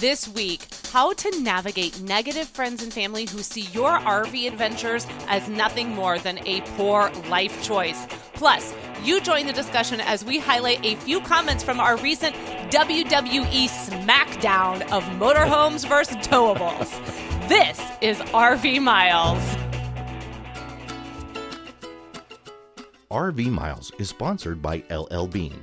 This week, how to navigate negative friends and family who see your RV adventures as nothing more than a poor life choice. Plus, you join the discussion as we highlight a few comments from our recent WWE SmackDown of motorhomes versus towables. This is RV Miles. RV Miles is sponsored by LL Bean,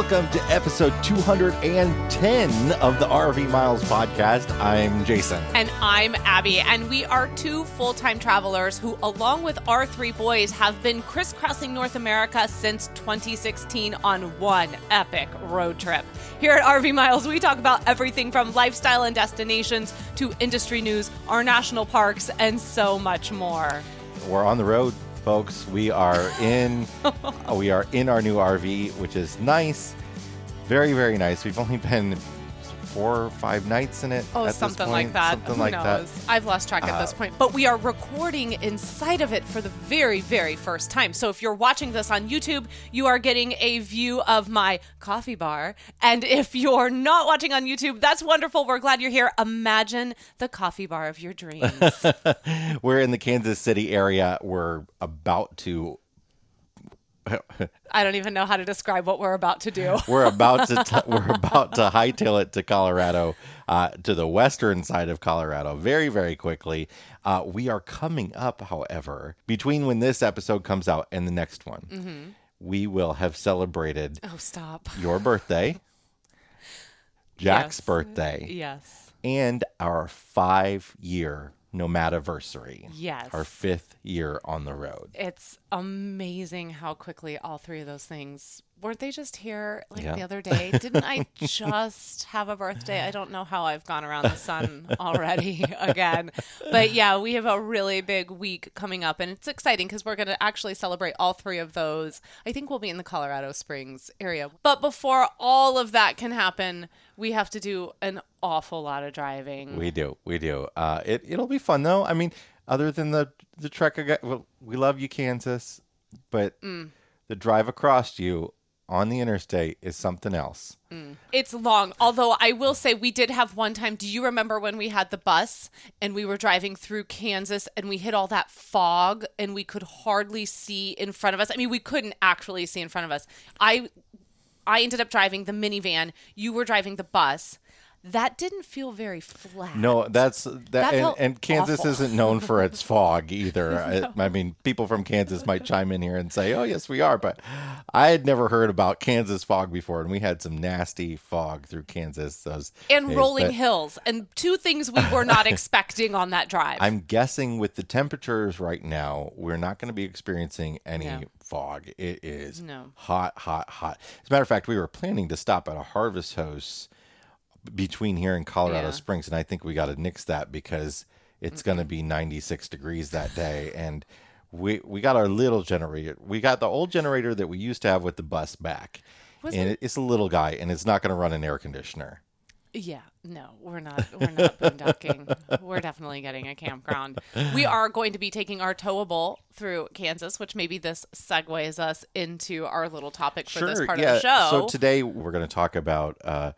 Welcome to episode 210 of the RV Miles podcast. I'm Jason. And I'm Abby, and we are two full time travelers who, along with our three boys, have been crisscrossing North America since 2016 on one epic road trip. Here at RV Miles, we talk about everything from lifestyle and destinations to industry news, our national parks, and so much more. We're on the road folks. We are in we are in our new RV, which is nice. Very, very nice. We've only been four or five nights in it. Oh, something this like that. Something Who like knows? that. I've lost track at this Uh, point. But we are recording inside of it for the very, very first time. So if you're watching this on YouTube, you are getting a view of my coffee bar. And if you're not watching on YouTube, that's wonderful. We're glad you're here. Imagine the coffee bar of your dreams. We're in the Kansas City area. We're about to I don't even know how to describe what we're about to do. we're about to t- we're about to hightail it to Colorado, uh, to the western side of Colorado, very very quickly. Uh, we are coming up, however, between when this episode comes out and the next one, Mm-hmm. we will have celebrated Oh, stop. your birthday, Jack's Yes. birthday, Yes. and our five year nomadiversary. Yes. Our fifth year on the road. It's amazing how quickly all three of those things weren't they just here like Yeah. the other day? Didn't I just have a birthday? I don't know how I've gone around the sun already again. But yeah, we have a really big week coming up and it's exciting because we're going to actually celebrate all three of those. I think we'll be in the Colorado Springs area. But before all of that can happen, we have to do an awful lot of driving. We do, we do. Uh, it it'll be fun though. I mean, other than the the trek, well, we love you, Kansas, but Mm. the drive across you on the interstate is something else. It's long. Although I will say we did have one time. Do you remember when we had the bus and we were driving through Kansas and we hit all that fog and we could hardly see in front of us? I mean, we couldn't actually see in front of us. I I ended up driving the minivan. You were driving the bus. That didn't feel very flat. No, that's that, That and, and Kansas awful. isn't known for its fog either. I, I mean, people from Kansas might chime in here and say, "Oh, yes, we are," but I had never heard about Kansas fog before, and we had some nasty fog through Kansas. Those and days, rolling but- hills and two things we were not expecting on that drive. I'm guessing with the temperatures right now, we're not going to be experiencing any No. fog. It is No. hot, hot, hot. As a matter of fact, we were planning to stop at a harvest house between here and Colorado Yeah. Springs, and I think we got to nix that because it's going to be 96 degrees that day, and we we got our little generator. We got the old generator that we used to have with the bus back, Was and it's a little guy, and it's not going to run an air conditioner. Yeah, no, we're not. We're not boondocking. we're definitely getting a campground. We are going to be taking our towable through Kansas, which maybe this segues us into our little topic for this part yeah. of the show. So today we're going to talk about uh,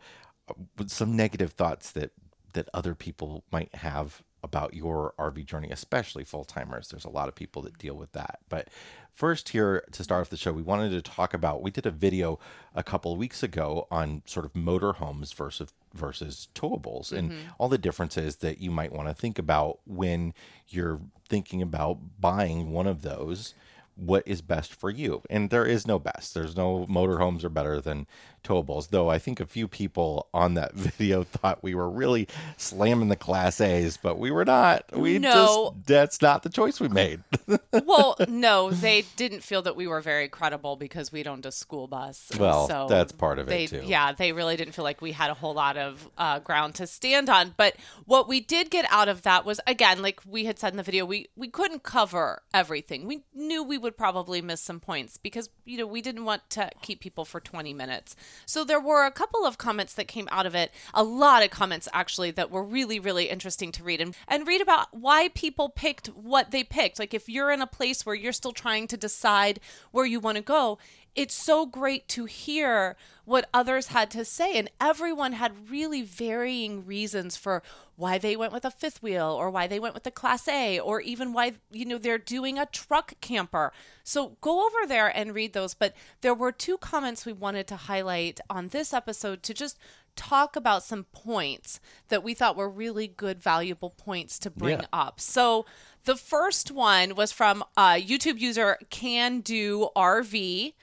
some negative thoughts that that other people might have about your RV journey, especially full timers. There's a lot of people that deal with that. But first, here to start off the show, we wanted to talk about. We did a video a couple of weeks ago on sort of motorhomes versus versus towables and mm-hmm. all the differences that you might want to think about when you're thinking about buying one of those what is best for you. And there is no best. There's no motorhomes are better than towables. Though I think a few people on that video thought we were really slamming the Class A's, but we were not. We No. just that's not the choice we made. well, no, they didn't feel that we were very credible because we don't a school bus. Well, so that's part of it, they, too. Yeah, they really didn't feel like we had a whole lot of uh, ground to stand on. But what we did get out of that was, again, like we had said in the video, we we couldn't cover everything. We knew we would probably miss some points because you know we didn't want to keep people for 20 minutes. So there were a couple of comments that came out of it, a lot of comments actually that were really really interesting to read and and read about why people picked what they picked. Like if you're in a place where you're still trying to decide where you want to go, it's so great to hear what others had to say. And everyone had really varying reasons for why they went with a fifth wheel or why they went with the Class A or even why, you know, they're doing a truck camper. So go over there and read those. But there were two comments we wanted to highlight on this episode to just talk about some points that we thought were really good, valuable points to bring Yeah. up. So the first one was from uh, YouTube user Can Do RV.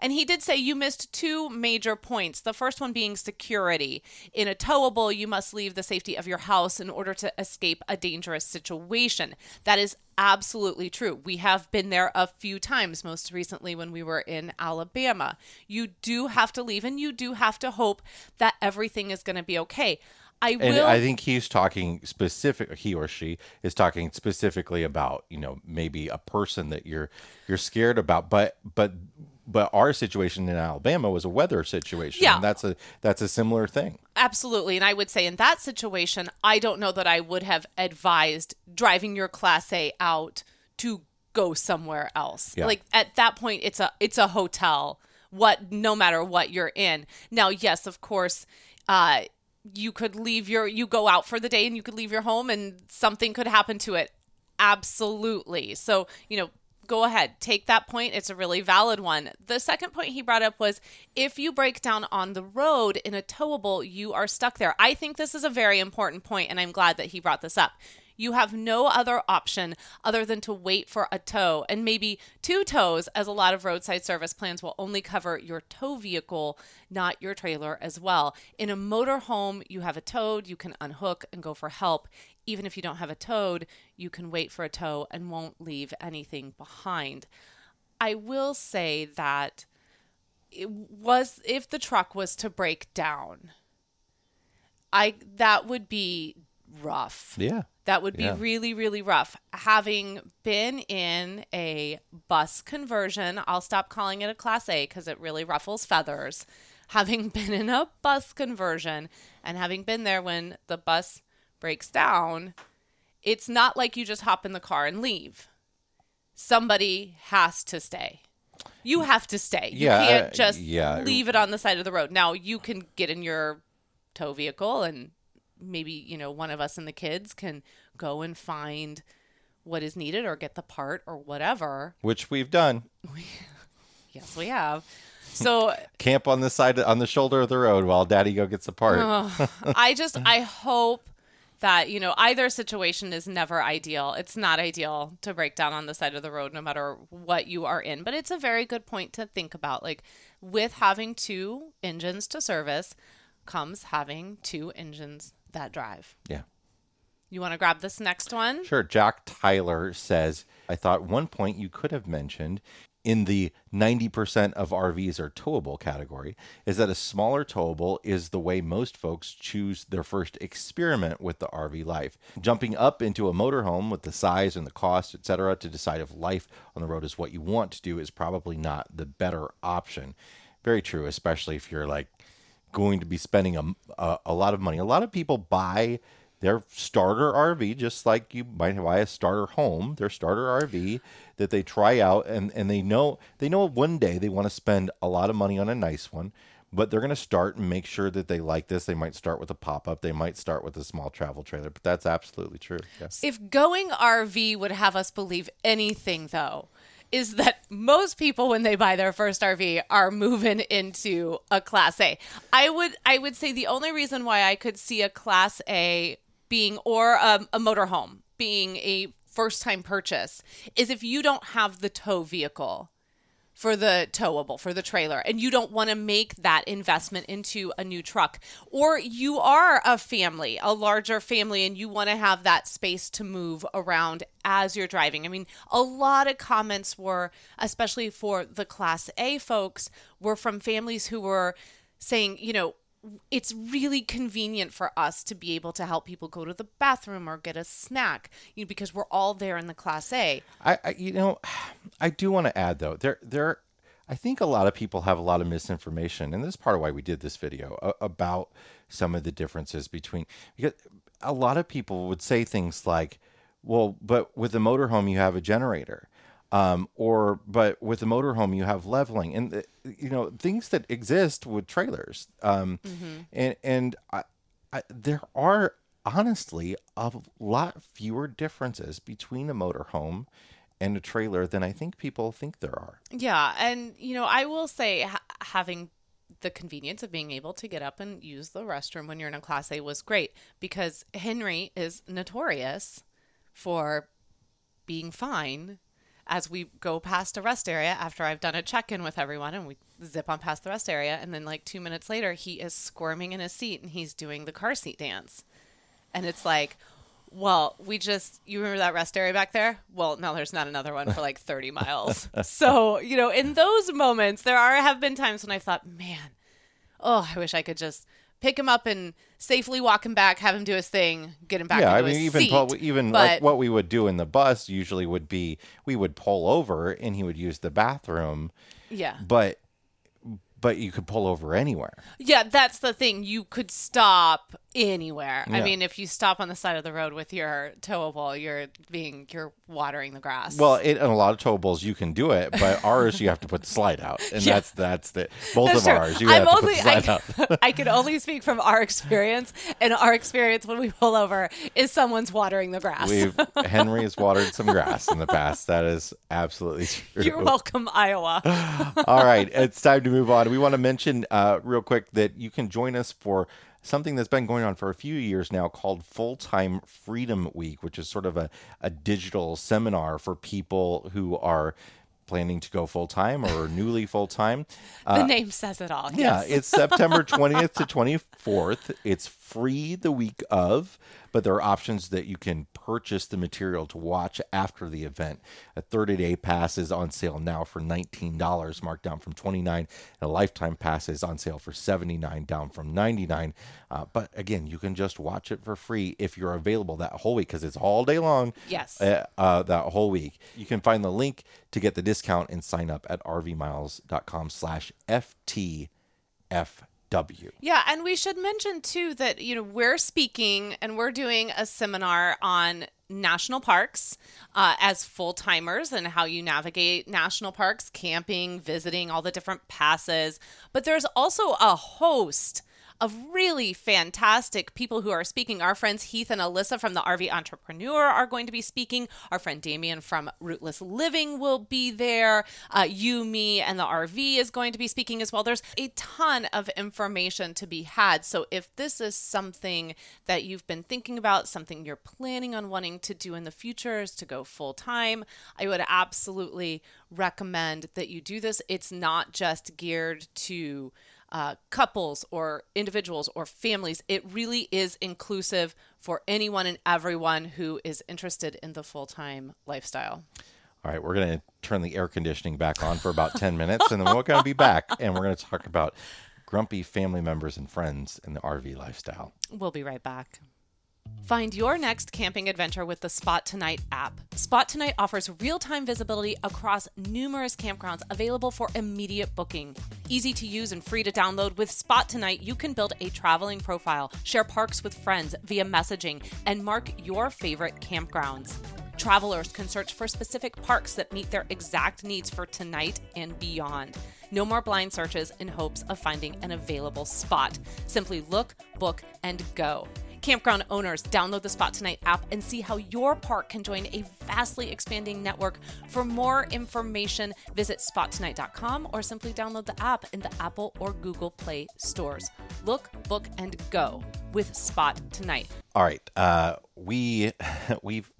And he did say you missed two major points. The first one being security. In a towable, you must leave the safety of your house in order to escape a dangerous situation. That is absolutely true. We have been there a few times, most recently when we were in Alabama. You do have to leave and you do have to hope that everything is going to be okay. I And will. I think he's talking specific. He or she is talking specifically about you know maybe a person that you're you're scared about, but but but our situation in Alabama was a weather situation. Yeah. and that's a that's a similar thing. Absolutely. And I would say in that situation, I don't know that I would have advised driving your class A out to go somewhere else. Yeah. Like at that point it's a it's a hotel. What no matter what you're in. Now, yes, of course, uh you could leave your you go out for the day and you could leave your home and something could happen to it. Absolutely. So, you know, go ahead, take that point. It's a really valid one. The second point he brought up was if you break down on the road in a towable, you are stuck there. I think this is a very important point, and I'm glad that he brought this up. You have no other option other than to wait for a tow and maybe two tows, as a lot of roadside service plans will only cover your tow vehicle, not your trailer as well. In a motorhome, you have a towed, you can unhook and go for help. Even if you don't have a towed, you can wait for a tow and won't leave anything behind. I will say that it was if the truck was to break down, I that would be rough. Yeah. That would be Yeah. really, really rough. Having been in a bus conversion, I'll stop calling it a class A because it really ruffles feathers. Having been in a bus conversion and having been there when the bus breaks down, it's not like you just hop in the car and leave. Somebody has to stay. You have to stay. You Yeah, can't just yeah. leave it on the side of the road. Now, you can get in your tow vehicle and maybe you know one of us and the kids can go and find what is needed or get the part or whatever Which we've done. yes we have so Camp on the side on the shoulder of the road while Daddy go gets a part. i just i hope that you know either situation is never ideal it's not ideal to break down on the side of the road no matter what you are in but it's a very good point to think about like with having two engines to service comes having two engines that drive yeah. you want to grab this next one Sure. Jack Tyler says, I thought one point you could have mentioned in the 90% of RVs are towable category is that a smaller towable is the way most folks choose their first experiment with the RV life. Jumping up into a motorhome with the size and the cost, etc., to decide if life on the road is what you want to do is probably not the better option. Very true, especially if you're like going to be spending a, a, a lot of money. A lot of people buy their starter RV just like you might buy a starter home, their starter RV that they try out and, and they know they know one day they want to spend a lot of money on a nice one, but they're going to start and make sure that they like this. They might start with a pop-up, they might start with a small travel trailer, but that's absolutely true. Yes. If going RV would have us believe anything, though, is that most people when they buy their first RV are moving into a class A. I would I would say the only reason why I could see a class A being or a, a motorhome being a first time purchase is if you don't have the tow vehicle for the towable, for the trailer, and you don't want to make that investment into a new truck. Or you are a family, a larger family, and you want to have that space to move around as you're driving. I mean, a lot of comments were, especially for the Class A folks, were from families who were saying, you know, it's really convenient for us to be able to help people go to the bathroom or get a snack you know, because we're all there in the class A. I, I you know, I do want to add though, there there I think a lot of people have a lot of misinformation, and this is part of why we did this video uh, about some of the differences between because a lot of people would say things like, "Well, but with the motorhome you have a generator," um, or "But with the motorhome you have leveling," and uh, you know things that exist with trailers, um, mm-hmm. and and I, I, there are honestly a lot fewer differences between a motorhome and a trailer than I think people think there are. Yeah, and you know, I will say ha- having the convenience of being able to get up and use the restroom when you're in a class A was great because Henry is notorious for being fine as we go past a rest area after I've done a check-in with everyone and we zip on past the rest area and then like 2 minutes later he is squirming in his seat and he's doing the car seat dance. And it's like, well, we just, you remember that rest area back there? Well, no, there's not another one for like 30 miles. so, you know, in those moments, there are, have been times when I've thought, man, oh, I wish I could just pick him up and safely walk him back, have him do his thing, get him back. Yeah, I mean, even seat. pull, even but, like what we would do in the bus usually would be we would pull over and he would use the bathroom. Yeah, but but you could pull over anywhere. Yeah, that's the thing. You could stop anywhere. Yeah. I mean, if you stop on the side of the road with your towable, you're being you're watering the grass. Well, it, and a lot of towables you can do it, but ours you have to put the slide out, and yeah. that's that's the both that's of true. ours. You I'm have only, to put the slide I, out. I can only speak from our experience, and our experience when we pull over is someone's watering the grass. We've Henry has watered some grass in the past. That is absolutely true. You're welcome, Iowa. All right, it's time to move on. We want to mention uh, real quick that you can join us for something that's been going on for a few years now called Full Time Freedom Week, which is sort of a, a digital seminar for people who are planning to go full time or newly full time. the uh, name says it all. Yeah, yes. it's September 20th to 24th. It's free the week of but there are options that you can purchase the material to watch after the event. A 30 day pass is on sale now for $19, marked down from 29 and a lifetime pass is on sale for 79 down from 99 uh, But again, you can just watch it for free if you're available that whole week because it's all day long. Yes. Uh, uh, that whole week. You can find the link to get the discount and sign up at rvmiles.com slash FTF W. Yeah, and we should mention too that you know we're speaking and we're doing a seminar on national parks uh, as full timers and how you navigate national parks, camping, visiting, all the different passes. But there's also a host of really fantastic people who are speaking. Our friends Heath and Alyssa from the RV Entrepreneur are going to be speaking. Our friend Damien from Rootless Living will be there. Uh, you, me, and the RV is going to be speaking as well. There's a ton of information to be had. So if this is something that you've been thinking about, something you're planning on wanting to do in the future is to go full time, I would absolutely recommend that you do this. It's not just geared to uh, couples or individuals or families. It really is inclusive for anyone and everyone who is interested in the full time lifestyle. All right, we're going to turn the air conditioning back on for about 10 minutes, and then we're going to be back and we're going to talk about grumpy family members and friends in the RV lifestyle. We'll be right back. Find your next camping adventure with the Spot Tonight app. Spot Tonight offers real time visibility across numerous campgrounds available for immediate booking. Easy to use and free to download, with Spot Tonight, you can build a traveling profile, share parks with friends via messaging, and mark your favorite campgrounds. Travelers can search for specific parks that meet their exact needs for tonight and beyond. No more blind searches in hopes of finding an available spot. Simply look, book, and go. Campground owners, download the Spot Tonight app and see how your park can join a vastly expanding network. For more information, visit spottonight.com or simply download the app in the Apple or Google Play stores. Look, book, and go with Spot Tonight. All right, uh, we we've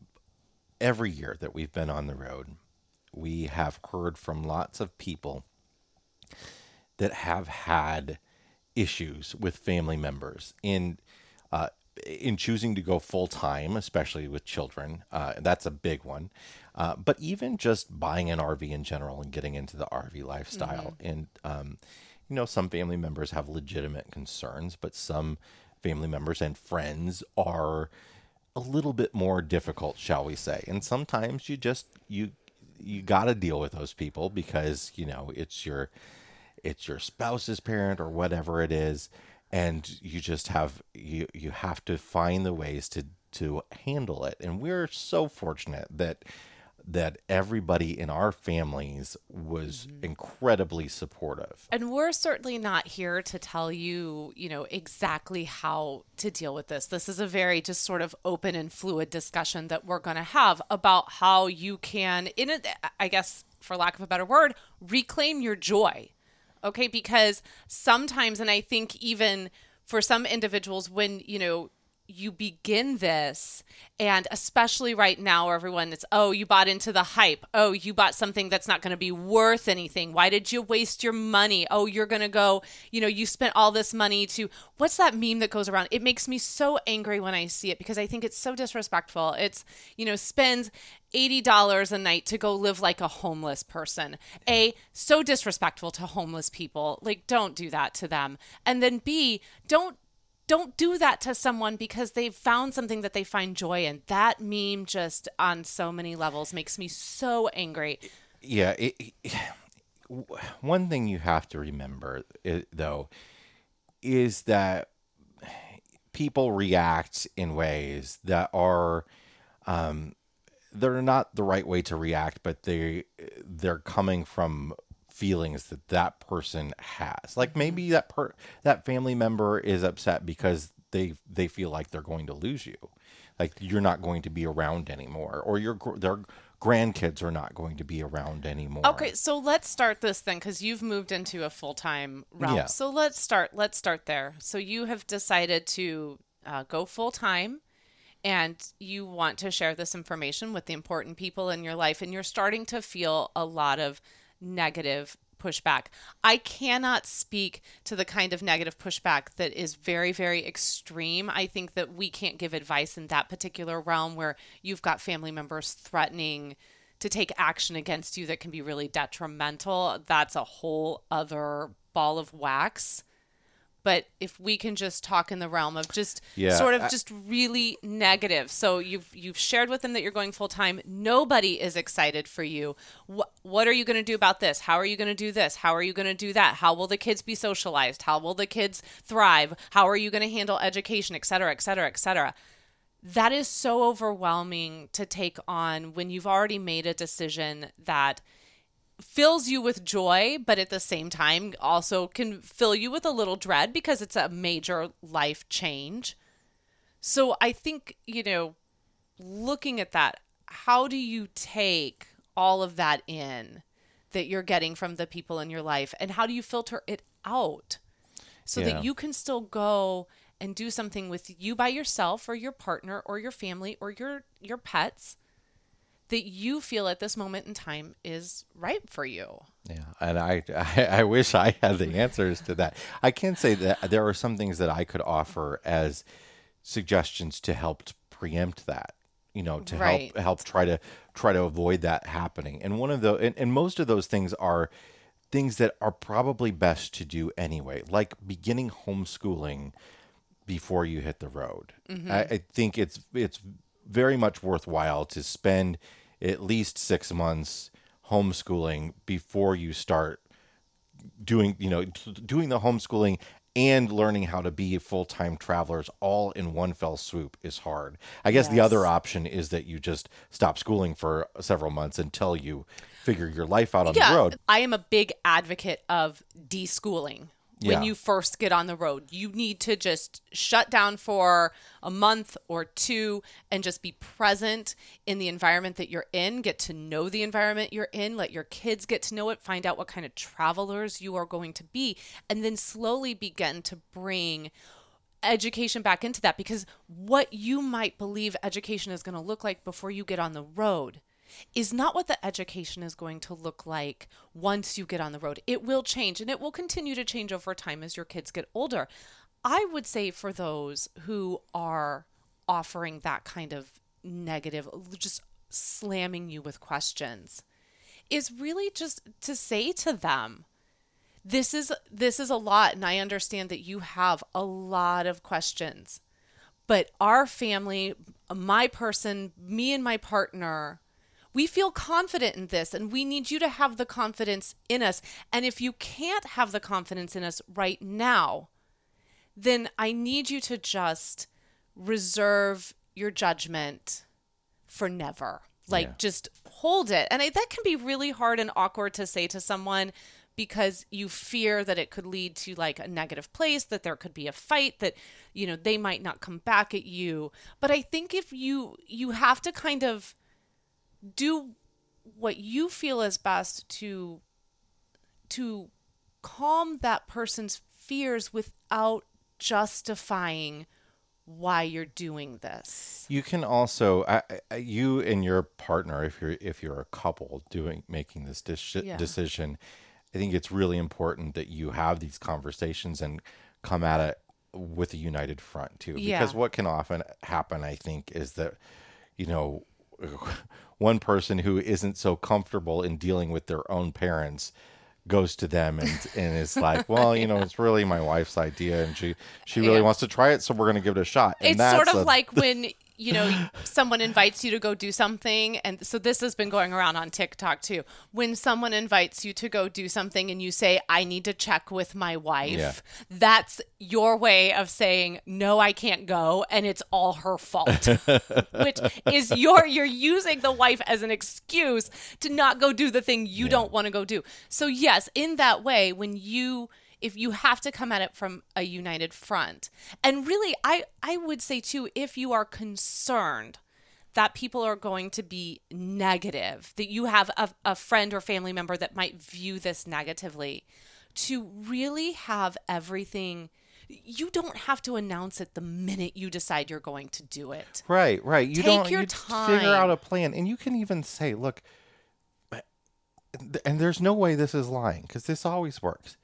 every year that we've been on the road, we have heard from lots of people that have had issues with family members in uh, in choosing to go full time, especially with children. Uh, that's a big one. Uh, but even just buying an RV in general and getting into the RV lifestyle, and um, you know, some family members have legitimate concerns, but some family members and friends are a little bit more difficult, shall we say? And sometimes you just you you got to deal with those people because you know it's your it's your spouse's parent or whatever it is and you just have you you have to find the ways to to handle it and we're so fortunate that that everybody in our families was mm-hmm. incredibly supportive And we're certainly not here to tell you, you know, exactly how to deal with this. This is a very just sort of open and fluid discussion that we're going to have about how you can, in a, I guess, for lack of a better word, reclaim your joy. Okay. Because sometimes, and I think even for some individuals, when, you know, you begin this and especially right now everyone it's oh you bought into the hype oh you bought something that's not going to be worth anything why did you waste your money oh you're going to go you know you spent all this money to what's that meme that goes around it makes me so angry when i see it because i think it's so disrespectful it's you know spends $80 a night to go live like a homeless person. A, so disrespectful to homeless people. Like, don't do that to them. And then B, don't don't do that to someone because they've found something that they find joy in. That meme just on so many levels makes me so angry. yeah it, it- one thing you have to remember though is that people react in ways that are um, they're not the right way to react but they they're coming from feelings that that person has like maybe that per that family member is upset because they they feel like they're going to lose you like you're not going to be around anymore or your their grandkids are not going to be around anymore Okay, so let's start this then because you've moved into a full time realm. Yeah. So let's start. Let's start there. So you have decided to uh, go full time, and you want to share this information with the important people in your life, and you're starting to feel a lot of negative pushback. I cannot speak to the kind of negative pushback that is very, very extreme. I think that we can't give advice in that particular realm where you've got family members threatening to take action against you that can be really detrimental. That's a whole other ball of wax. But if we can just talk in the realm of just Yeah, sort of I- just really negative. So you've you've shared with them that you're going full time. Nobody is excited for you. What are you going to do about this? How are you going to do this? How are you going to do that? How will the kids be socialized? How will the kids thrive? How are you going to handle education, et cetera, et cetera, et cetera? That is so overwhelming to take on when you've already made a decision that fills you with joy, but at the same time also can fill you with a little dread because it's a major life change. So I think, you know, looking at that, how do you take all of that in that you're getting from the people in your life and how do you filter it out so Yeah. that you can still go and do something with you by yourself or your partner or your family or your your pets that you feel at this moment in time is right for you. Yeah, and I, I I wish I had the answers to that. I can say that there are some things that I could offer as suggestions to help to preempt that. You know, to Right. help help try to try to avoid that happening. And one of the and, and most of those things are things that are probably best to do anyway, like beginning homeschooling before you hit the road. Mm-hmm. I, I think it's it's very much worthwhile to spend at least six months homeschooling before you start doing you know doing the homeschooling and learning how to be full-time travelers all in one fell swoop is hard. I guess the other option is that you just stop schooling for several months until you figure your life out on the road. I am a big advocate of deschooling. When Yeah. you first get on the road, you need to just shut down for a month or two and just be present in the environment that you're in, get to know the environment you're in, let your kids get to know it, find out what kind of travelers you are going to be, and then slowly begin to bring education back into that because what you might believe education is going to look like before you get on the road is not what the education is going to look like once you get on the road. It will change and it will continue to change over time as your kids get older. I would say for those who are offering that kind of negative, just slamming you with questions, is really just to say to them, this is this is a lot and I understand that you have a lot of questions. But our family, my person, me and my partner, we feel confident in this and we need you to have the confidence in us. And if you can't have the confidence in us right now, then I need you to just reserve your judgment for never. Like Yeah. just hold it. And I, that can be really hard and awkward to say to someone because you fear that it could lead to like a negative place, that there could be a fight, that you know they might not come back at you. But I think if you you have to kind of do what you feel is best to to calm that person's fears without justifying why you're doing this. You can also, I, I, you and your partner, if you're if you're a couple doing making this dis- Yeah. decision, I think it's really important that you have these conversations and come at it with a united front too. Yeah. Because what can often happen, I think, is that you know one person who isn't so comfortable in dealing with their own parents goes to them and and is like, well, you know, it's really my wife's idea, and she she really Yeah. wants to try it, so we're going to give it a shot. And it's sort of a- like when you know someone invites you to go do something and so this has been going around on TikTok too. When someone invites you to go do something and you say I need to check with my wife Yeah. that's your way of saying no I can't go and it's all her fault. Which is your you're using the wife as an excuse to not go do the thing you don't want to go do. So yes in that way when you if you have to come at it from a united front and really i i would say too if you are concerned that people are going to be negative that you have a, a friend or family member that might view this negatively to really have everything you don't have to announce it the minute you decide you're going to do it Right, right. You Take don't your you figure out a plan, and you can even say, "Look," eh, and there's no way this is lying because this always works.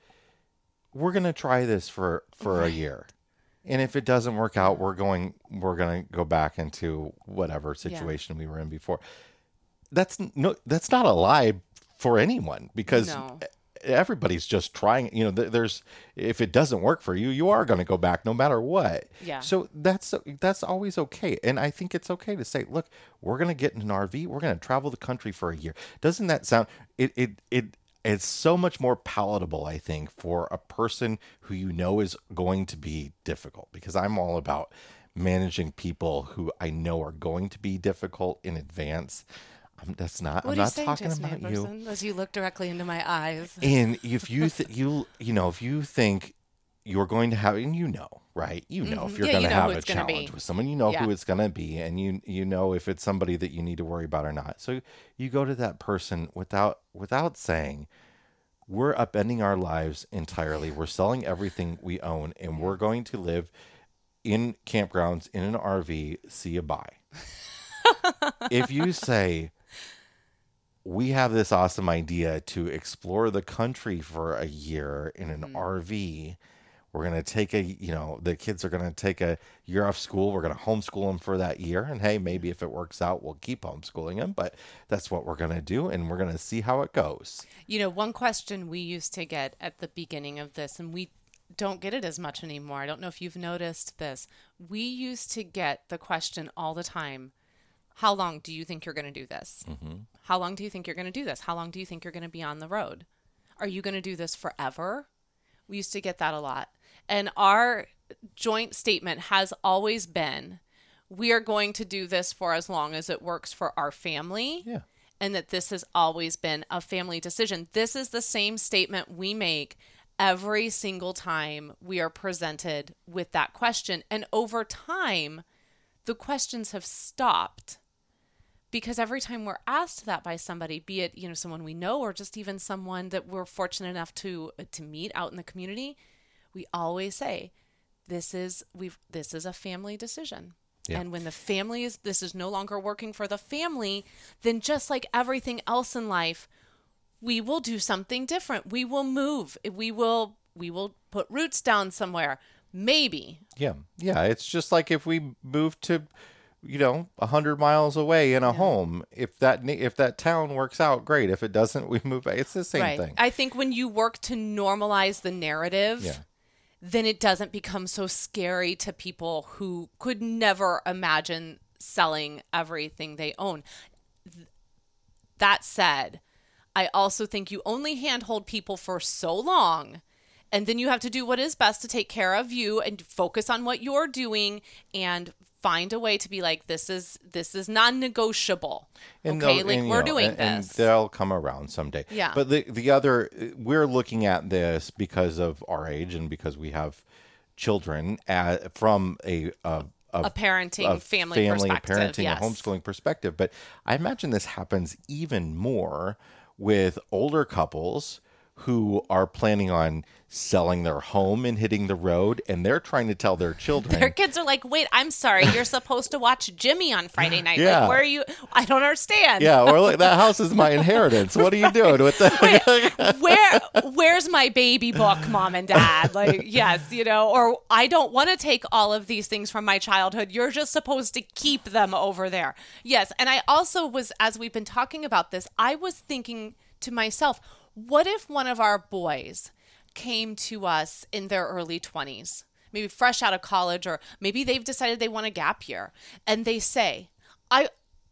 We're gonna try this for for a year, and if it doesn't work out, we're going we're gonna go back into whatever situation we were in before. That's no, that's not a lie for anyone because No. everybody's just trying you know th- there's if it doesn't work for you you are going to go back no matter what Yeah. so that's that's always okay and i think it's okay to say look we're going to get in an rv we're going to travel the country for a year doesn't that sound it it it it's so much more palatable i think for a person who you know is going to be difficult because i'm all about managing people who i know are going to be difficult in advance. I'm, that's not what i'm not talking about you. as you look directly into my eyes. And if you th- you you know if you think you're going to have and you know right? You know if Mhm. you're Yeah, going you to know have a challenge with someone you know who it's going to be and you you know if it's somebody that you need to worry about or not. So you go to that person without without saying we're upending our lives entirely. We're selling everything we own and we're going to live in campgrounds in an RV see you bye. If you say we have this awesome idea to explore the country for a year in an RV. We're going to take a, you know, the kids are going to take a year off school. We're going to homeschool them for that year. And hey, maybe if it works out, we'll keep homeschooling them. But that's what we're going to do. And we're going to see how it goes. You know, one question we used to get at the beginning of this, and we don't get it as much anymore. I don't know if you've noticed this. We used to get the question all the time How long do you think you're going mm-hmm. to do this? How long do you think you're going to do this? How long do you think you're going to be on the road? Are you going to do this forever? We used to get that a lot. And our joint statement has always been we are going to do this for as long as it works for our family Yeah. and that this has always been a family decision. This is the same statement we make every single time we are presented with that question. And over time, the questions have stopped because every time we're asked that by somebody be it you know someone we know or just even someone that we're fortunate enough to to meet out in the community we always say this is we've this is a family decision Yeah. And when the family is, this is no longer working for the family, then just like everything else in life, we will do something different. We will move. We will, we will put roots down somewhere. Maybe. Yeah, yeah. It's just like if we move to, you know, a hundred miles away in a home. If that if that town works out, great. If it doesn't, we move. back. It's the same right. thing. I think when you work to normalize the narrative, Yeah. Then it doesn't become so scary to people who could never imagine selling everything they own. That said, I also think you only handhold people for so long. And then you have to do what is best to take care of you and focus on what you're doing and find a way to be like this is this is non-negotiable. okay, like and, we're know, doing and, and this. they'll come around someday. Yeah. But the the other, we're looking at this because of our age and because we have children at, from a a, a parenting a family, perspective, parenting, yes. a homeschooling perspective. But I imagine this happens even more with older couples who are planning on selling their home and hitting the road, and they're trying to tell their children. Their kids are like, wait, I'm sorry, you're supposed to watch Jimmy on Friday night. Yeah. Like, where are you? I don't understand. yeah, or like that house is my inheritance. What are you doing with that? Where where's my baby book, mom and dad? Like, yes, you know, or I don't want to take all of these things from my childhood. You're just supposed to keep them over there. Yes, and I also was as we've been talking about this, I was thinking to myself, what if one of our boys came to us in their early 20s, maybe fresh out of college or maybe they've decided they want a gap year and they say, "I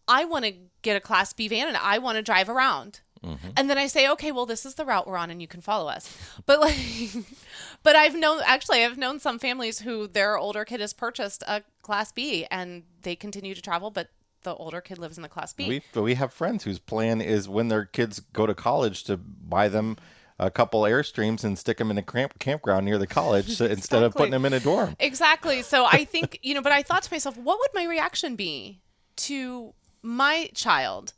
I want to get a class B van and I want to drive around." Mm-hmm. And then I say, "Okay, well this is the route we're on and you can follow us." But like but I've known actually I've known some families who their older kid has purchased a class B and they continue to travel but the older kid lives in the class B. We but we have friends whose plan is when their kids go to college to buy them a couple airstreams and stick them in a camp, campground near the college so, instead of putting them in a dorm. Exactly. So I think, you know, but I thought to myself, what would my reaction be to my child?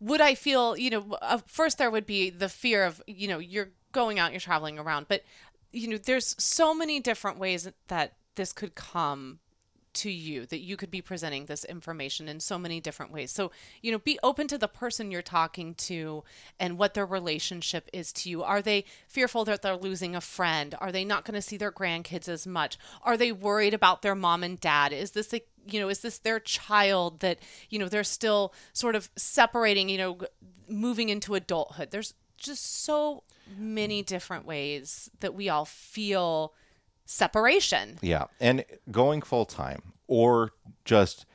Would I feel, you know, uh, first there would be the fear of, you know, you're going out, you're traveling around, but, you know, there's so many different ways that this could come to you that you could be presenting this information in so many different ways. So, you know, be open to the person you're talking to and what their relationship is to you. Are they fearful that they're losing a friend? Are they not going to see their grandkids as much? Are they worried about their mom and dad? Is this a you know, is this their child that, you know, they're still sort of separating, you know, moving into adulthood? There's just so many different ways that we all feel separation. Yeah, and going full time or just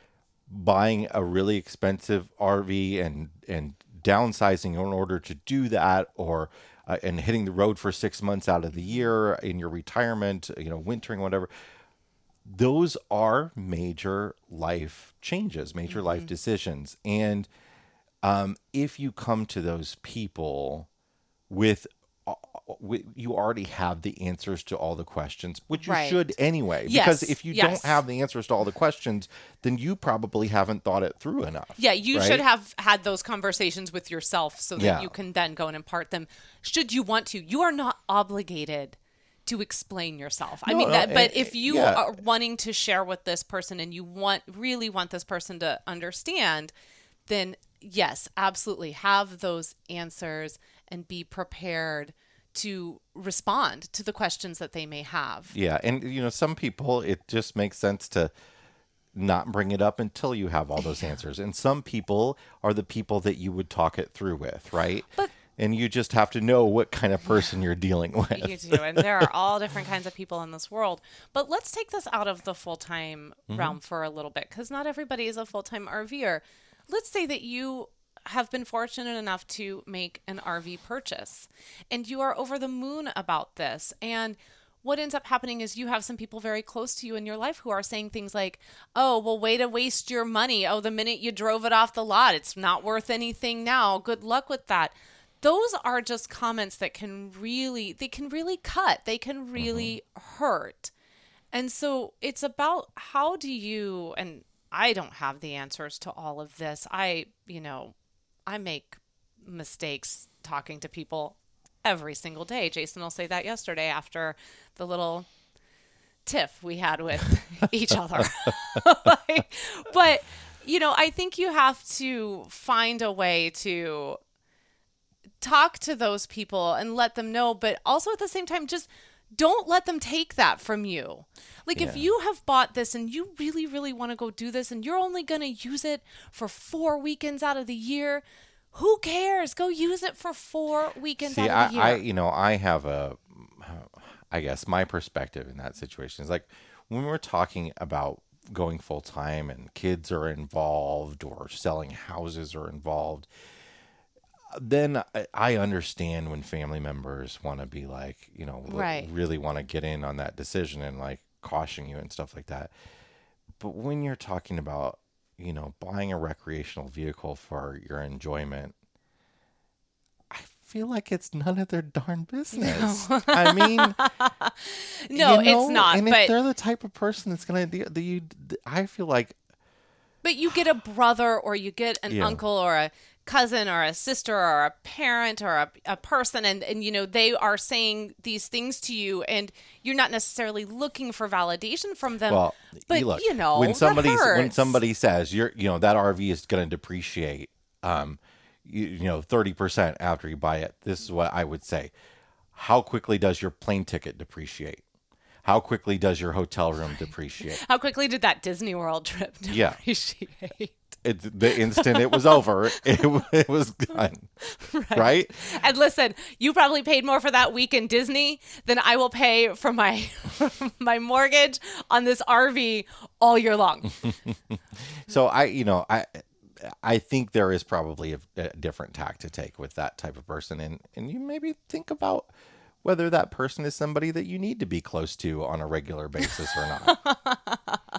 buying a really expensive RV and and downsizing in order to do that, or uh, and hitting the road for six months out of the year in your retirement, you know, wintering, whatever. Those are major life changes, major life decisions, and um, if you come to those people with wi- you already have the answers to all the questions, which you Right. should anyway. Yes, Because if you yes. don't have the answers to all the questions, then you probably haven't thought it through enough. Yeah, you right? should have had those conversations with yourself so that Yeah. you can then go and impart them should you want to. You are not obligated to explain yourself. I mean no, that but eh, if you yeah. are wanting to share with this person and you want really want this person to understand, then yes, absolutely have those answers and be prepared to respond to the questions that they may have. Yeah, and you know, some people it just makes sense to not bring it up until you have all those answers. And some people are the people that you would talk it through with, right? But- and you just have to know what kind of person you're dealing with. You do, and there are all different kinds of people in this world. But let's take this out of the full time mm-hmm. realm for a little bit, because not everybody is a full time RVer. Let's say that you have been fortunate enough to make an RV purchase, and you are over the moon about this, and what ends up happening is you have some people very close to you in your life who are saying things like, "Oh, well, way to waste your money. Oh, the minute you drove it off the lot, it's not worth anything now. Good luck with that." those are just comments that can really they can really cut they can mm-hmm. really hurt and so it's about how do you and i don't have the answers to all of this i you know i make mistakes talking to people every single day jason will say that yesterday after the little tiff we had with each other. but, you know, I think you have to find a way to talk to those people and let them know, but also at the same time, just don't let them take that from you. Like if you have bought this and you really, really want to go do this and you're only going to use it for four weekends out of the year, who cares? Go use it for four weekends See, out of the I, year. I, you know, I have a, I guess my perspective in that situation is like when we're talking about going full time and kids are involved or selling houses are involved, then I, I understand when family members want to be like, you know, Right. really want to get in on that decision and like caution you and stuff like that. But when you're talking about, you know, buying a recreational vehicle for your enjoyment, I feel like it's none of their darn business. I mean, no, you know, it's not. And but if they're the type of person that's gonna do, do you, I feel like But you get a brother or you get an Yeah. uncle or a cousin or a sister or a parent or a, a person and, and you know they are saying these things to you and you're not necessarily looking for validation from them Well, but you look you know when somebody when somebody says you're you know that RV is going to depreciate, um, you, you know thirty percent after you buy it. This is what I would say: How quickly does your plane ticket depreciate? How quickly does your hotel room depreciate? how quickly did that Disney World trip Yeah. It, the instant it was over, it, it was done. Right? and listen you probably paid more for that week in Disney than I will pay for my my mortgage on this RV all year long So I, you know, I, I think there is probably a, a different tack to take with that type of person, and and you maybe think about whether that person is somebody that you need to be close to on a regular basis or not.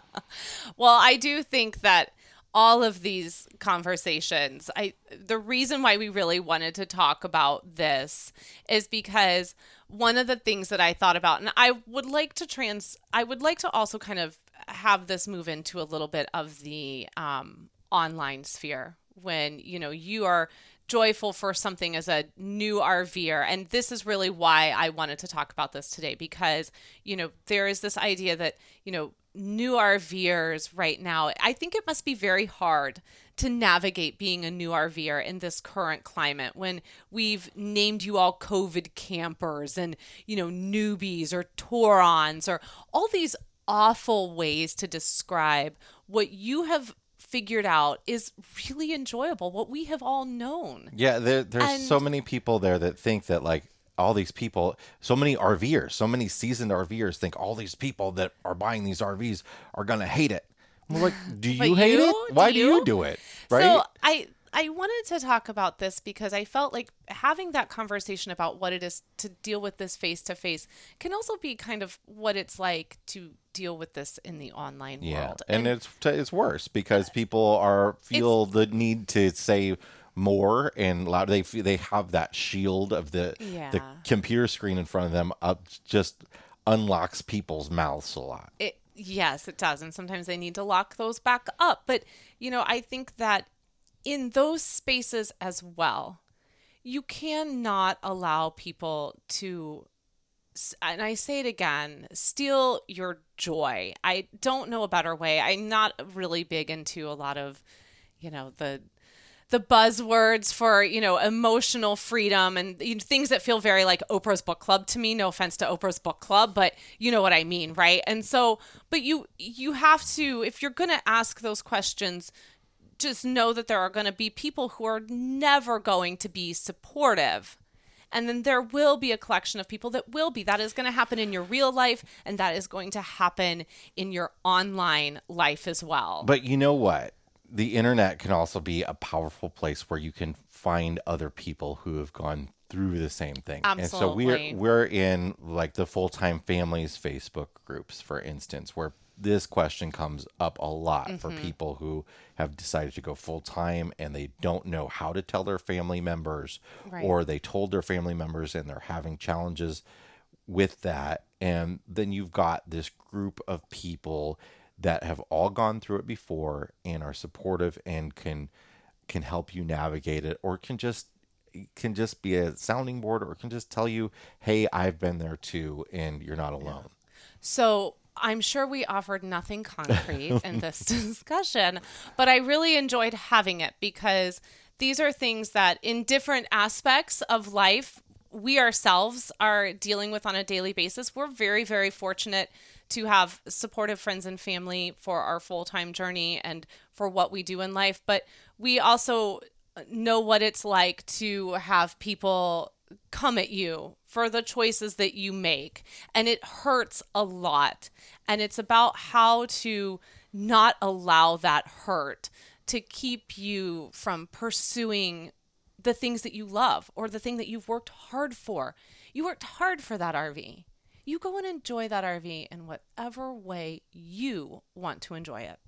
Well, I do think that all of these conversations, I the reason why we really wanted to talk about this is because one of the things that I thought about and I would like to trans I would like to also kind of have this move into a little bit of the um online sphere when, you know, you are joyful for something as a new RVer. And this is really why I wanted to talk about this today because, you know, there is this idea that, you know, new RVers right now, I think it must be very hard to navigate being a new RVer in this current climate when we've named you all COVID campers and, you know, newbies or tourons or all these awful ways to describe what you have figured out is really enjoyable, what we have all known. Yeah, there, there's And- so many people there that think that like all these people, so many RVers, so many seasoned RVers think all these people that are buying these RVs are gonna hate it. I'm like, do you hate you? it? Why do Do you you? do it? Right? So I I wanted to talk about this because I felt like having that conversation about what it is to deal with this face to face can also be kind of what it's like to deal with this in the online Yeah, world. and, it's it's worse because people are feel the need to say more and loud. They they have that shield of the the computer screen in front of them up just unlocks people's mouths a lot. It, yes, it does. And sometimes they need to lock those back up. But, you know, I think that in those spaces as well, you cannot allow people to, and I say it again, steal your joy. I don't know a better way. I'm not really big into a lot of, you know, the the buzzwords for you know emotional freedom and you know, things that feel very like Oprah's book club to me no offense to Oprah's book club but you know what I mean right and so but you you have to if you're going to ask those questions just know that there are going to be people who are never going to be supportive and then there will be a collection of people that will be that is going to happen in your real life and that is going to happen in your online life as well But you know what? The internet can also be a powerful place where you can find other people who have gone through the same thing. And so we're we're in like the full-time families Facebook groups for instance where this question comes up a lot for Mm-hmm. people who have decided to go full time and they don't know how to tell their family members Right. or they told their family members and they're having challenges with that and then you've got this group of people that have all gone through it before and are supportive and can can help you navigate it or can just can just be a sounding board or can just tell you hey i've been there too and you're not alone So I'm sure we offered nothing concrete in this discussion, but I really enjoyed having it because these are things that, in different aspects of life, we ourselves are dealing with on a daily basis. We're very, very fortunate to have supportive friends and family for our full time journey and for what we do in life. But we also know what it's like to have people come at you for the choices that you make. And it hurts a lot. And it's about how to not allow that hurt to keep you from pursuing the things that you love or the thing that you've worked hard for. You worked hard for that RV. You go and enjoy that RV in whatever way you want to enjoy it.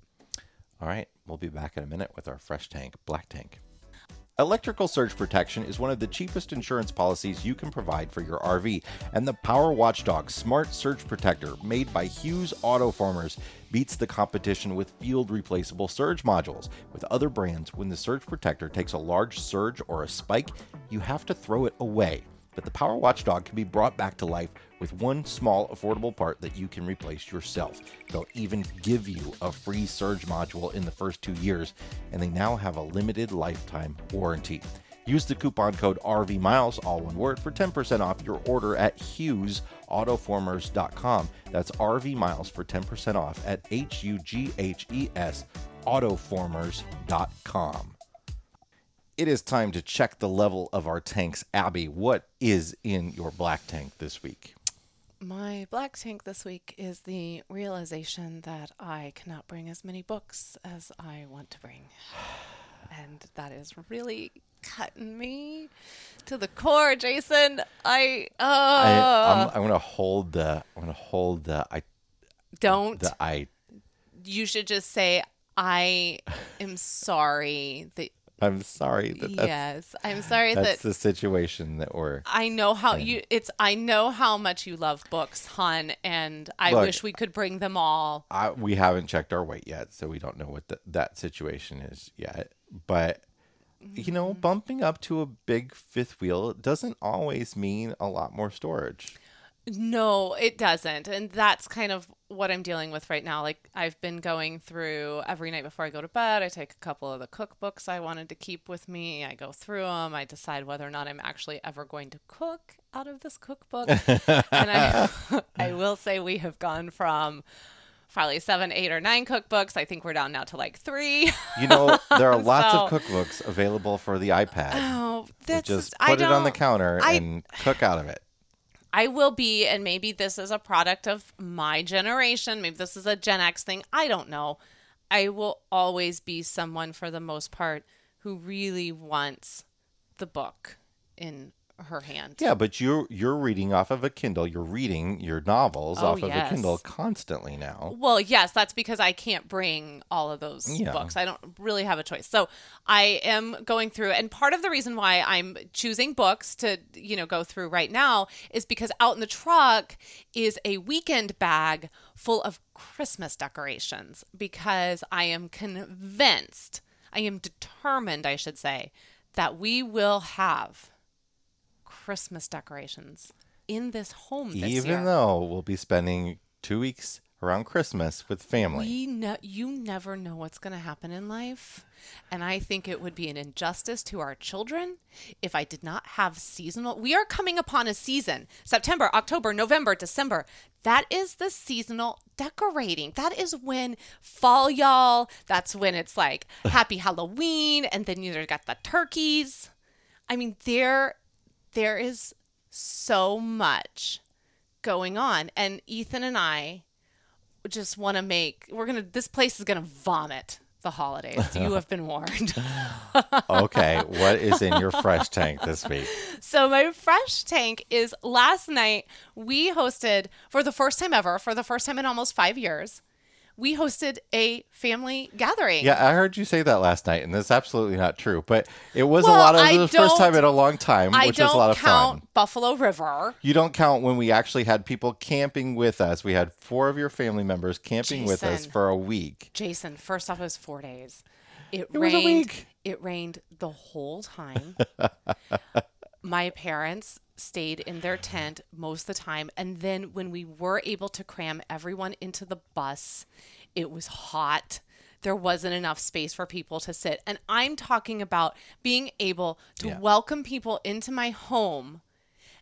All right, we'll be back in a minute with our fresh tank, black tank. Electrical surge protection is one of the cheapest insurance policies you can provide for your RV, and the Power Watchdog Smart Surge Protector, made by Hughes Autoformers, beats the competition with field replaceable surge modules. With other brands, when the surge protector takes a large surge or a spike, you have to throw it away. But the Power Watchdog can be brought back to life with one small affordable part that you can replace yourself. They'll even give you a free surge module in the first two years, and they now have a limited lifetime warranty. Use the coupon code RVMiles, all one word, for 10% off your order at HughesAutoformers.com. That's RV Miles for 10% off at H U G H E S Autoformers.com. It is time to check the level of our tanks. Abby, what is in your black tank this week? My black tank this week is the realization that I cannot bring as many books as I want to bring. And that is really cutting me to the core, Jason. I uh I, I'm, I'm gonna hold the. I'm gonna hold the. I. don't. The I. you should just say I am sorry that I'm sorry that that's, yes, I'm sorry that's that the situation that we're. I know how you it's I know how much you love books, hon, and I Look, wish we could bring them all. I, we haven't checked our weight yet, so we don't know what the, that situation is yet. But you know, Mm-hmm. bumping up to a big fifth wheel doesn't always mean a lot more storage. No, it doesn't. And that's kind of what I'm dealing with right now. Like I've been going through every night before I go to bed, I take a couple of the cookbooks I wanted to keep with me. I go through them. I decide whether or not I'm actually ever going to cook out of this cookbook. and I I will say we have gone from probably 7, 8 or 9 cookbooks. I think we're down now to like 3. You know, there are lots of cookbooks available for the iPad. oh, that's Just I put it on the counter I- and cook out of it. I will be, and maybe this is a product of my generation. Maybe this is a Gen X thing. I don't know. I will always be someone, for the most part, who really wants the book in her hand. Yeah, but you're you're reading off of a Kindle. You're reading your novels Oh, off of a Kindle constantly now. Well, yes, that's because I can't bring all of those Yeah. books. I don't really have a choice. So I am going through, and part of the reason why I'm choosing books to, you know, go through right now is because out in the truck is a weekend bag full of Christmas decorations because I am convinced, I am determined, I should say, that we will have Christmas decorations in this home this Even year. though we'll be spending two weeks around Christmas with family. We you never know what's going to happen in life. And I think it would be an injustice to our children if I did not have seasonal. We are coming upon a season September, October, November, December. That is the seasonal decorating. That is when fall, y'all. That's when it's like happy Halloween. And then you got the turkeys. I mean, there, there is so much going on. And Ethan and I, just want to make we're gonna this place is gonna vomit the holidays you have been warned okay, what is in your fresh tank this week? so my fresh tank is last night we hosted for the first time ever for the first time in almost five years we hosted a family gathering Yeah, I heard you say that last night, and that's absolutely not true. But it was a lot of I the first time in a long time, i which was a lot of count fun. buffalo river You don't count when we actually had people camping with us. We had four of your family members camping with us for a week. jason first off it was four days it, It was a rained week. it rained the whole time my parents stayed in their tent most of the time. And then when we were able to cram everyone into the bus, it was hot. There wasn't enough space for people to sit. And I'm talking about being able to Yeah. welcome people into my home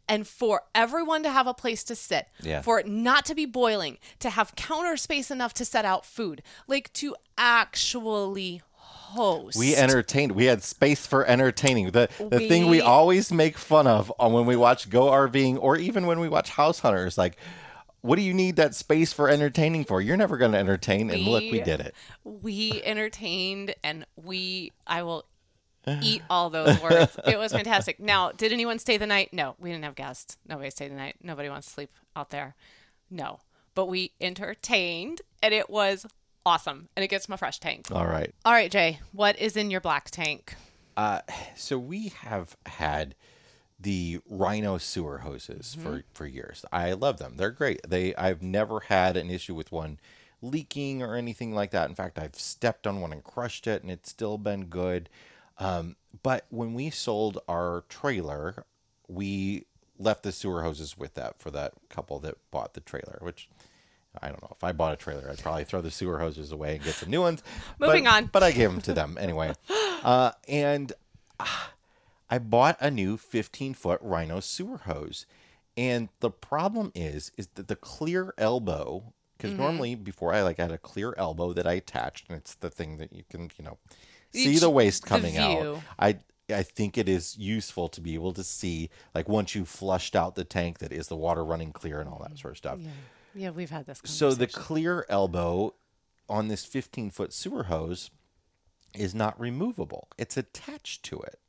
and for everyone to have a place to sit, Yeah. for it not to be boiling, to have counter space enough to set out food, like to actually host. We entertained. We had space for entertaining. The the thing we We- always make fun of on when we watch Go RVing or even when we watch House Hunters, like, what do you need that space for entertaining for? You're never going to entertain, and look, we We- did it. we entertained and we I will eat all those words. It was fantastic. Now, did anyone stay the night? No, we didn't have guests. Nobody stayed the night. Nobody wants to sleep out there. No. But we entertained and it was awesome. And it gets my fresh tank. All right. All right, Jay, what is in your black tank? Uh, so we have had the Rhino sewer hoses for for years. I love them. They're great. They I've never had an issue with one leaking or anything like that. In fact, I've stepped on one and crushed it, and it's still been good. Um, but when we sold our trailer, we left the sewer hoses with that for that couple that bought the trailer, which. I don't know. If I bought a trailer, I'd probably throw the sewer hoses away and get some new ones. Moving But- on. But I gave them to them anyway. Uh, and I bought a new 15 foot Rhino sewer hose. And the problem is, is that the clear elbow, because Mm-hmm. normally before I like I had a clear elbow that I attached, and it's the thing that you can, you know, see Each- the waste the coming out. I I think it is useful to be able to see, like once you flushed out the tank, that is the water running clear and all that sort of stuff. Yeah. Yeah, we've had this So the clear elbow on this 15 foot sewer hose is not removable. It's attached to it.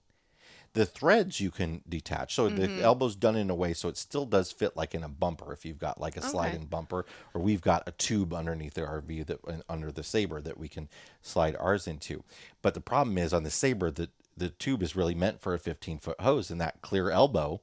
The threads you can detach. So Mm-hmm. the elbow's done in a way so it still does fit like in a bumper if you've got like a sliding bumper or we've got a tube underneath the RV that under the Sabre that we can slide ours into. But the problem is on the Sabre the the tube is really meant for a 15 foot hose and that clear elbow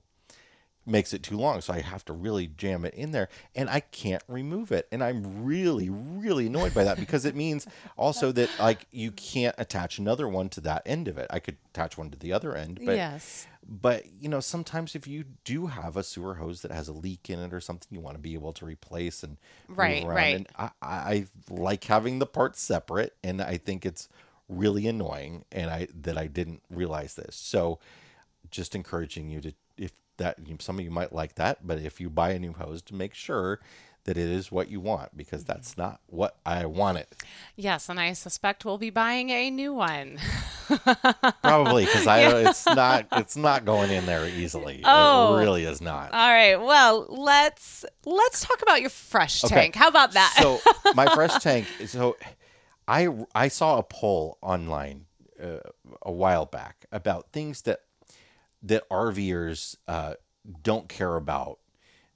makes it too long so i have to really jam it in there and i can't remove it and i'm really really annoyed by that because it means also that like you can't attach another one to that end of it i could attach one to the other end but yes. but you know sometimes if you do have a sewer hose that has a leak in it or something you want to be able to replace and move Right, around. right. and I I like having the parts separate and i think it's really annoying and i that i didn't realize this so just encouraging you to if that some of you might like that but if you buy a new hose to make sure that it is what you want because that's not what i wanted Yes, and I suspect we'll be buying a new one. probably because i it's not it's not going in there easily Oh. it really is not All right. Well, let's let's talk about your fresh Okay. tank. How about that? so my fresh tank. So I I saw a poll online uh, a while back about things that that RVers uh, don't care about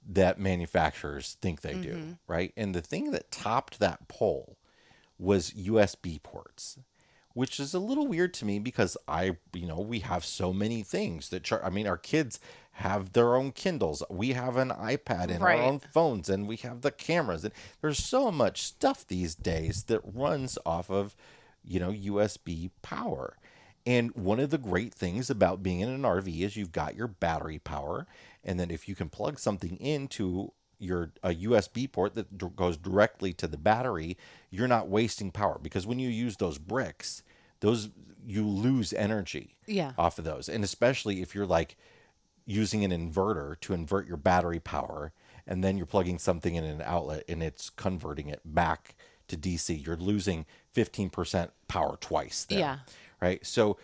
that manufacturers think they do, right? And the thing that topped that poll was USB ports, which is a little weird to me because I, you know, we have so many things that char- I mean, our kids have their own Kindles. We have an iPad and Right. our own phones and we have the cameras and there's so much stuff these days that runs off of, you know, USB power. And one of the great things about being in an RV is you've got your battery power and then if you can plug something into your a USB port that d- goes directly to the battery, you're not wasting power because when you use those bricks, those you lose energy Yeah. off of those. And especially if you're like using an inverter to invert your battery power and then you're plugging something in an outlet and it's converting it back to DC, you're losing 15% power twice there. Yeah. Right? So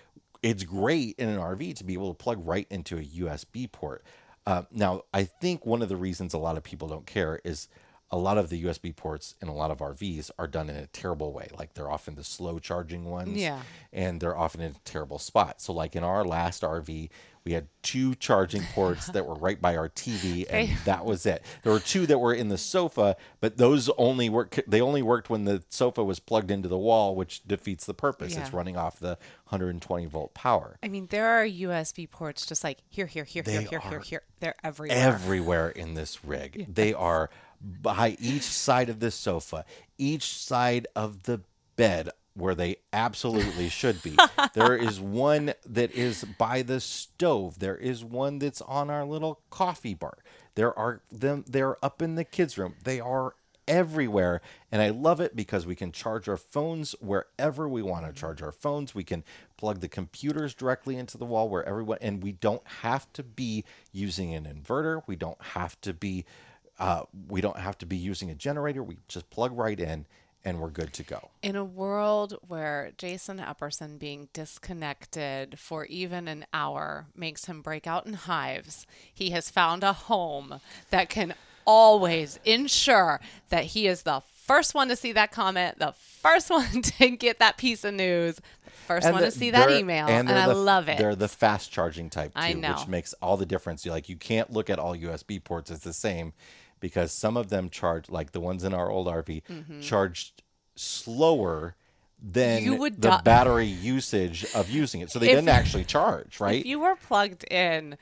it's great in an RV to be able to plug right into a USB port. Uh, now, I think one of the reasons a lot of people don't care is a lot of the USB ports in a lot of RVs are done in a terrible way. Like they're often the slow charging ones Yeah. and they're often in a terrible spot. So, like in our last RV, we had two charging ports that were right by our TV, and that was it. There were two that were in the sofa, but those only work. They only worked when the sofa was plugged into the wall, which defeats the purpose. It's running off the 120 volt power. I mean, there are USB ports just like here, here, here, here, They here, here, are here. They're everywhere. everywhere in this rig. They are by each side of the sofa, each side of the bed, where they absolutely should be. there is one that is by the stove. There is one that's on our little coffee bar. There are them they're up in the kids room. They are everywhere and I love it because we can charge our phones wherever we want to charge our phones. We can plug the computers directly into the wall where everyone and we don't have to be using an inverter. We don't have to be uh, we don't have to be using a generator. We just plug right in and we're good to go. In a world where Jason Epperson being disconnected for even an hour makes him break out in hives, he has found a home that can always ensure that he is the first one to see that comment, the first one to get that piece of news, first And one the- to see that email. And, they're I the- love it. They're the fast charging type too, which makes all the difference. You like you can't look at all USB ports it's the same because some of them charge like the ones in our old RV charged slower than Mm-hmm. You would the di- battery usage of using it. So they If- didn't actually charge, right? If you were plugged in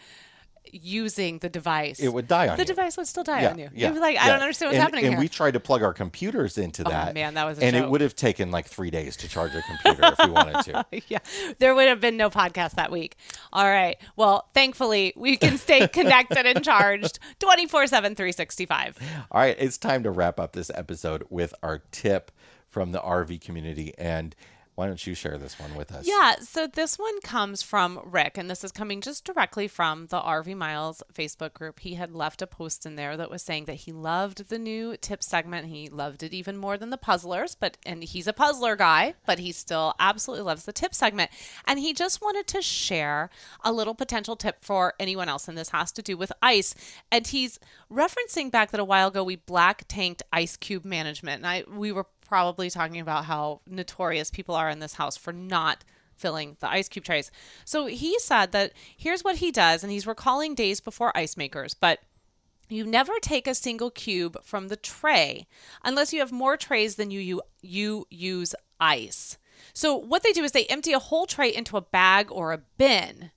using the device, it would die on the you. device would still die on you. You'd be like, I yeah. don't understand what's and, happening and here. Oh, we tried to plug our computers into oh, that. man, that was a and joke. it would have taken like three days to charge a computer if we wanted to. yeah, there would have been no podcast that week. All right. Well, thankfully, we can stay connected and charged 24 7, 365. All right, it's time to wrap up this episode with our tip from the RV community. And why don't you share this one with us? Yeah, so this one comes from Rick, and this is coming just directly from the RV Miles Facebook group. He had left a post in there that was saying that he loved the new tip segment. He loved it even more than the puzzlers, but and he's a puzzler guy, but he still absolutely loves the tip segment. And he just wanted to share a little potential tip for anyone else, and this has to do with ice. And he's referencing back that a while ago we black tanked ice cube management, and I we were probably talking about how notorious people are in this house for not filling the ice cube trays. So he said that here's what he does, and he's recalling days before ice makers, but you never take a single cube from the tray unless you have more trays than you you, you use ice. So what they do is they empty a whole tray into a bag or a bin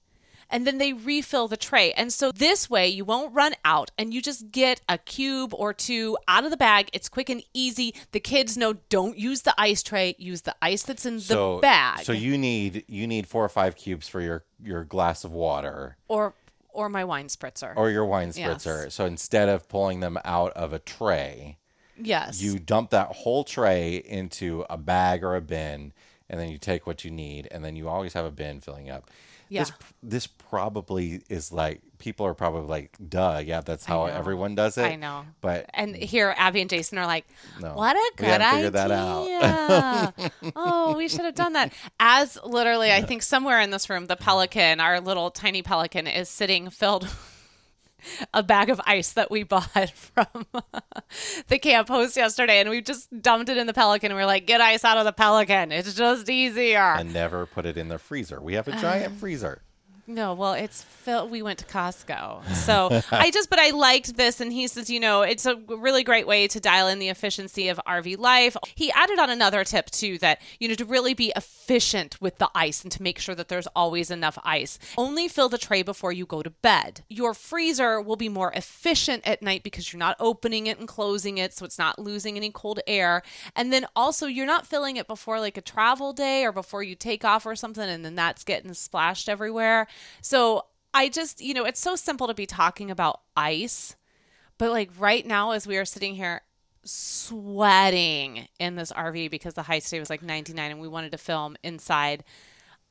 and then they refill the tray. And so this way you won't run out and you just get a cube or two out of the bag. It's quick and easy. The kids know don't use the ice tray, use the ice that's in So, the bag. so you need you need four or five cubes for your your glass of water or or my wine spritzer. or your wine Yes. spritzer. So instead of pulling them out of a tray, yes. you dump that whole tray into a bag or a bin, and then you take what you need, and then you always have a bin filling up. This, Yeah. this probably is like people are probably like, duh, yeah, that's how everyone does it. I know. but and here Abby and Jason are like, No. "What a good haven't that out." idea! oh, we should have done that." As literally, I think somewhere in this room, the pelican, our little tiny pelican, is sitting filled. A bag of ice that we bought from the camp host yesterday, and we just dumped it in the pelican. And we are like, "Get ice out of the pelican; it's just easier." and never put it in the freezer. We have a giant freezer. No, well, it's Phil. We went to Costco, so I just, but I liked this, and he says, you know, it's a really great way to dial in the efficiency of RV life. He added on another tip too that you know to really be efficient with the ice and to make sure that there's always enough ice. Only fill the tray before you go to bed. Your freezer will be more efficient at night because you're not opening it and closing it, so it's not losing any cold air. And then also, you're not filling it before like a travel day or before you take off or something, and then that's getting splashed everywhere. So I just, you know, it's so simple to be talking about ice, but like right now, as we are sitting here sweating in this RV because the high today was like 99 and we wanted to film inside,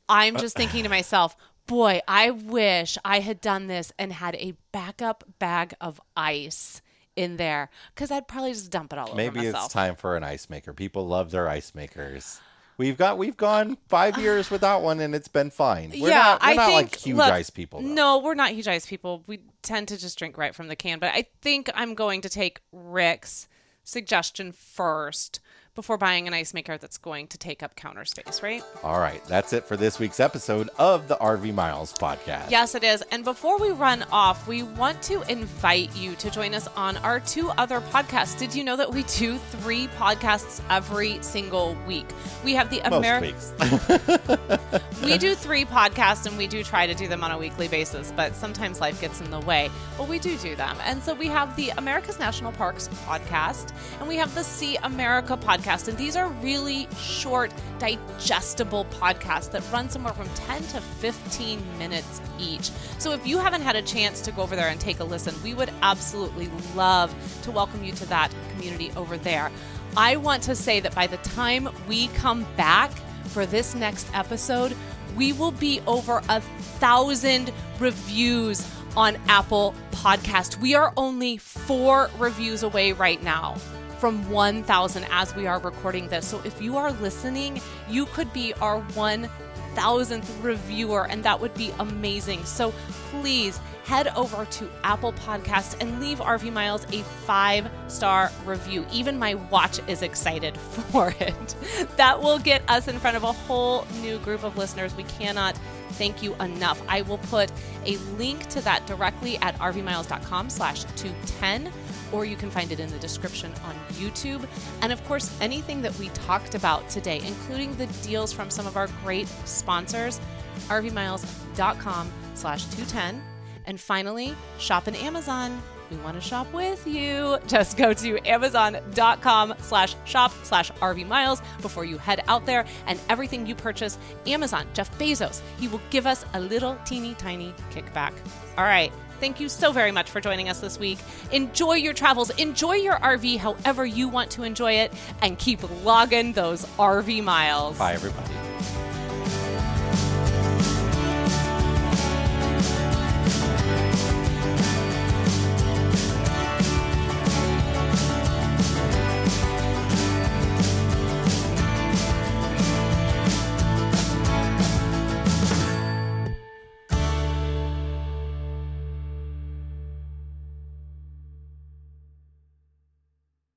I'm just uh, thinking to myself, boy, I wish I had done this and had a backup bag of ice in there because I'd probably just dump it all Maybe over myself. it's time for an ice maker. People love their ice makers. We've got we've gone five years without one and it's been fine. We're yeah, not, we're I not think like huge look, ice people. Though. No, we're not huge ice people. We tend to just drink right from the can. But I think I'm going to take Rick's suggestion first before buying an ice maker that's going to take up counter space, right? All right, that's it for this week's episode of the RV Miles podcast. Yes, it is. And before we run off, we want to invite you to join us on our two other podcasts. Did you know that we do three podcasts every single week? We have the American. we do three podcasts and we do try to do them on a weekly basis, but sometimes life gets in the way. But we do do them. And so we have the America's National Parks podcast and we have the See America podcast. Podcast. And these are really short, digestible podcasts that run somewhere from 10 to 15 minutes each. So if you haven't had a chance to go over there and take a listen, we would absolutely love to welcome you to that community over there. I want to say that by the time we come back for this next episode, we will be over a thousand reviews on Apple Podcast. We are only four reviews away right now from 1,000 as we are recording this. So if you are listening, you could be our 1,000th reviewer, and that would be amazing. So please head over to Apple Podcasts and leave RV Miles a five star review. Even my watch is excited for it. That will get us in front of a whole new group of listeners. We cannot thank you enough. I will put a link to that directly at rvmiles.com slash 210 or you can find it in the description on YouTube. And of course, anything that we talked about today, including the deals from some of our great sponsors, rvmiles.com slash 210. And finally, shop in Amazon. We want to shop with you. Just go to amazon.com slash shop slash RV miles before you head out there. And everything you purchase, Amazon, Jeff Bezos, he will give us a little teeny tiny kickback. All right. Thank you so very much for joining us this week. Enjoy your travels, enjoy your RV however you want to enjoy it, and keep logging those RV miles. Bye, everybody.